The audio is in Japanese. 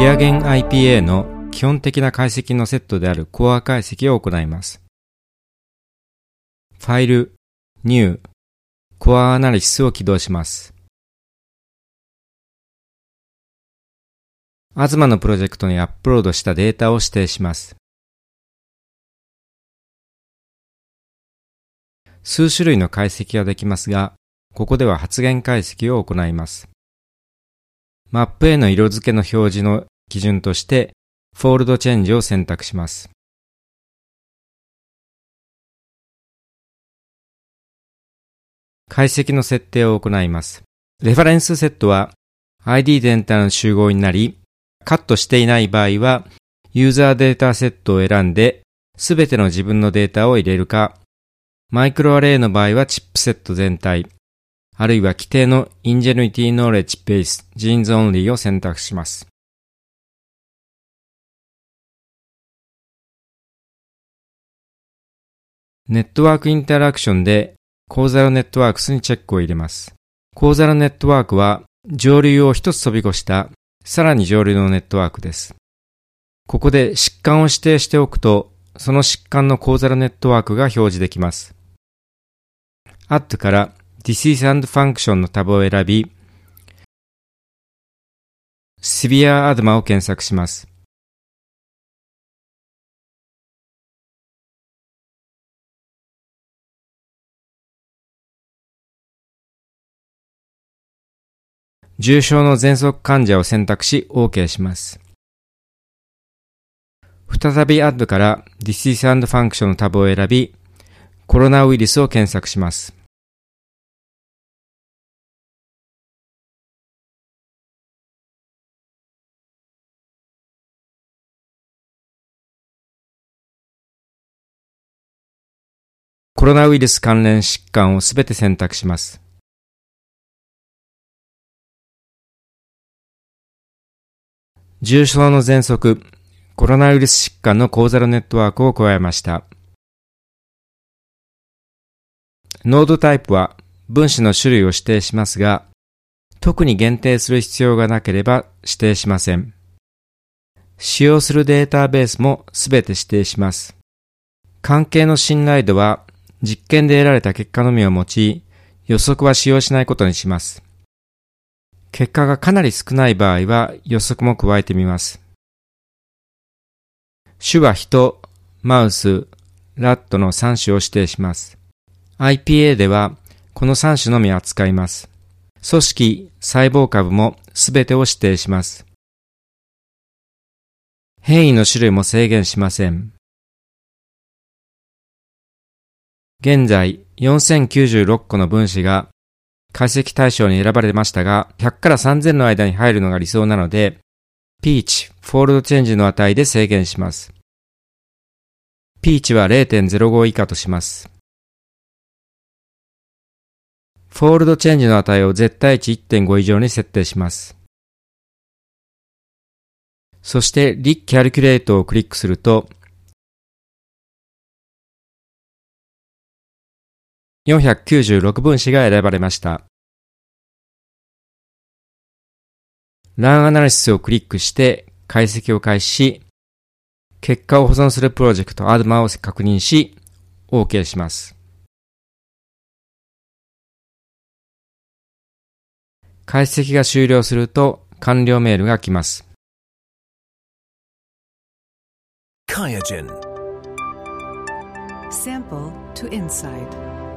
キアゲン IPA の基本的な解析のセットであるコア解析を行います。ファイル、New、コアアナリシスを起動します。アズマのプロジェクトにアップロードしたデータを指定します。数種類の解析ができますが、ここでは発言解析を行います。マップへの色付けの表示の基準として、 Fold Change を選択します。解析の設定を行います。 Reference Set は ID 全体の集合になり、カットしていない場合は、 User Dataset を選んで、すべての自分のデータを入れるか、マイクロアレイの場合はチップセット全体、あるいは規定の Ingenuity Knowledge Base Genes Only を選択します。ネットワークインタラクションでコーザルネットワークスにチェックを入れます。コーザルネットワークは上流を一つ飛び越したさらに上流のネットワークです。ここで疾患を指定しておくと、その疾患のコーザルネットワークが表示できます。Add から Disease and Function のタブを選び、Severe Adma を検索します。重症の喘息患者を選択し OK します。再び Add から Disease and Function のタブを選び、コロナウイルスを検索します。コロナウイルス関連疾患をすべて選択します。重症の喘息、コロナウイルス疾患のコーザルネットワークを加えました。ノードタイプは分子の種類を指定しますが、特に限定する必要がなければ指定しません。使用するデータベースもすべて指定します。関係の信頼度は実験で得られた結果のみを用い、予測は使用しないことにします。結果がかなり少ない場合は予測も加えてみます。種は人、マウス、ラットの3種を指定します。IPA ではこの3種のみ扱います。組織、細胞株もすべてを指定します。変異の種類も制限しません。現在4096個の分子が解析対象に選ばれましたが、100から3000の間に入るのが理想なので、 p 値、Fold Change の値で制限します。 p 値は0.05以下とします。 Fold Change の値を絶対値1.5以上に設定します。そして、 Recalculate をクリックすると、496分子が選ばれました。ランアナリシスをクリックして解析を開始し、結果を保存するプロジェクト ADMA を確認し、OK します。解析が終了すると完了メールが来ます。Sample to Insight